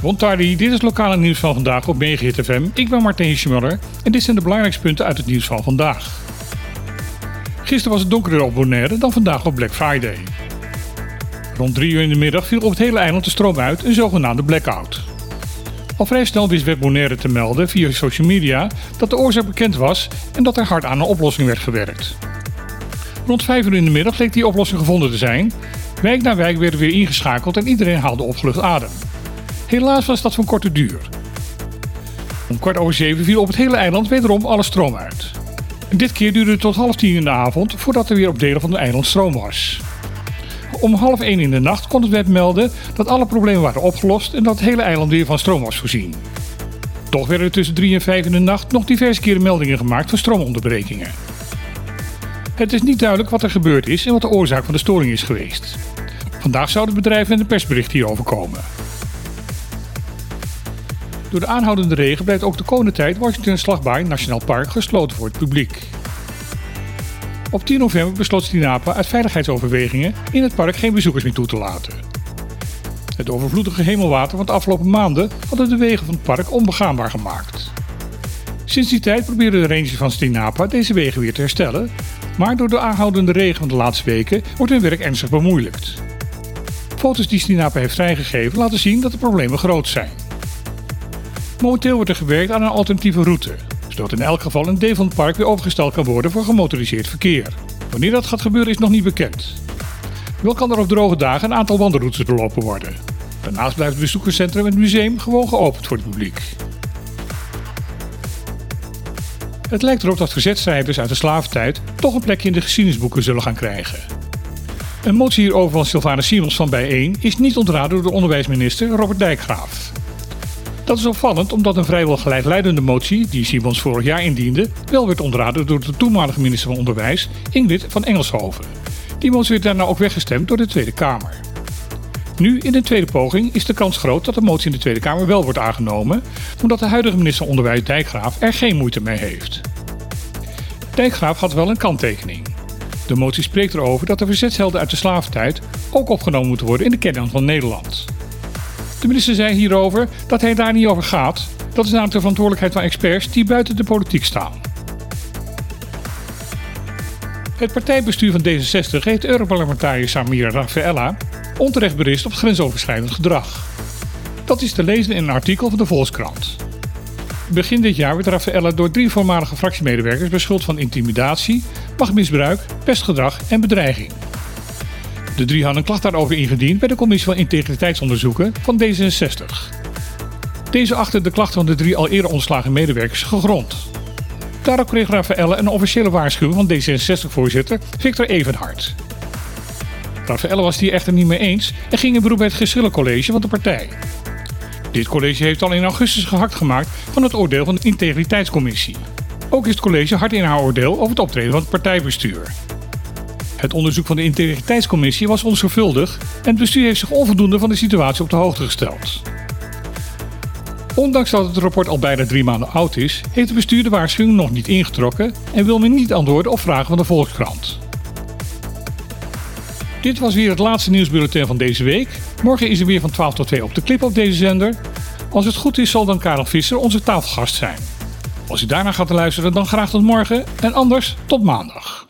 Bontardi, dit is het lokale nieuws van vandaag op Megahit FM. Ik ben Martijn Schmuller en dit zijn de belangrijkste punten uit het nieuws van vandaag. Gisteren was het donkerder op Bonaire dan vandaag op Black Friday. Rond 3 uur in de middag viel op het hele eiland de stroom uit, een zogenaamde blackout. Al vrij snel wist Web Bonaire te melden via social media dat de oorzaak bekend was en dat er hard aan een oplossing werd gewerkt. Rond 5 uur in de middag leek die oplossing gevonden te zijn. Wijk na wijk werden weer ingeschakeld en iedereen haalde opgelucht adem. Helaas was dat van korte duur. Om kwart over zeven viel op het hele eiland wederom alle stroom uit. En dit keer duurde het tot half tien in de avond voordat er weer op delen van het eiland stroom was. Om half één in de nacht kon het web melden dat alle problemen waren opgelost en dat het hele eiland weer van stroom was voorzien. Toch werden er tussen 3 en 5 in de nacht nog diverse keren meldingen gemaakt van stroomonderbrekingen. Het is niet duidelijk wat er gebeurd is en wat de oorzaak van de storing is geweest. Vandaag zou het bedrijf met een persbericht hierover komen. Door de aanhoudende regen blijft ook de komende tijd Washington Slagbaai Nationaal Park gesloten voor het publiek. Op 10 november besloot Stinapa uit veiligheidsoverwegingen in het park geen bezoekers meer toe te laten. Het overvloedige hemelwater van de afgelopen maanden hadden de wegen van het park onbegaanbaar gemaakt. Sinds die tijd probeerden de rangers van Stinapa deze wegen weer te herstellen, maar door de aanhoudende regen van de laatste weken wordt hun werk ernstig bemoeilijkt. Foto's die Stinapa heeft vrijgegeven laten zien dat de problemen groot zijn. Momenteel wordt er gewerkt aan een alternatieve route, zodat in elk geval een deel van het park weer overgesteld kan worden voor gemotoriseerd verkeer. Wanneer dat gaat gebeuren is nog niet bekend. Wel kan er op droge dagen een aantal wandelroutes doorlopen worden. Daarnaast blijft het bezoekerscentrum en het museum gewoon geopend voor het publiek. Het lijkt erop dat verzetstrijders uit de slaventijd toch een plekje in de geschiedenisboeken zullen gaan krijgen. Een motie hierover van Sylvana Simons van Bijeen is niet ontraden door de onderwijsminister Robert Dijkgraaf. Dat is opvallend omdat een vrijwel gelijkleidende motie, die Simons vorig jaar indiende, wel werd ontraden door de toenmalige minister van Onderwijs, Ingrid van Engelshoven. Die motie werd daarna ook weggestemd door de Tweede Kamer. Nu, in de tweede poging, is de kans groot dat de motie in de Tweede Kamer wel wordt aangenomen, omdat de huidige minister van Onderwijs Dijkgraaf er geen moeite mee heeft. Dijkgraaf had wel een kanttekening. De motie spreekt erover dat de verzetshelden uit de slaventijd ook opgenomen moeten worden in de kernland van Nederland. De minister zei hierover dat hij daar niet over gaat. Dat is namelijk de verantwoordelijkheid van experts die buiten de politiek staan. Het partijbestuur van D66 heeft Europarlementariër Samira Raffaella onterecht berist op grensoverschrijdend gedrag. Dat is te lezen in een artikel van de Volkskrant. Begin dit jaar werd Raffaella door drie voormalige fractiemedewerkers beschuldigd van intimidatie, machtmisbruik, pestgedrag en bedreiging. De drie hadden een klacht daarover ingediend bij de Commissie van Integriteitsonderzoeken van D66. Deze achter de klachten van de drie al eerder ontslagen medewerkers gegrond. Daarop kreeg Raffaella een officiële waarschuwing van D66-voorzitter Victor Evenhart. Raffaella was hier echter niet mee eens en ging in beroep bij het geschillencollege van de partij. Dit college heeft al in augustus gehakt gemaakt van het oordeel van de Integriteitscommissie. Ook is het college hard in haar oordeel over het optreden van het partijbestuur. Het onderzoek van de Integriteitscommissie was onzorgvuldig en het bestuur heeft zich onvoldoende van de situatie op de hoogte gesteld. Ondanks dat het rapport al bijna drie maanden oud is, heeft het bestuur de waarschuwing nog niet ingetrokken en wil men niet antwoorden op vragen van de Volkskrant. Dit was weer het laatste nieuwsbulletin van deze week. Morgen is er weer van 12 tot 2 op de clip op deze zender. Als het goed is zal dan Karel Visser onze tafelgast zijn. Als u daarna gaat luisteren dan graag tot morgen en anders tot maandag.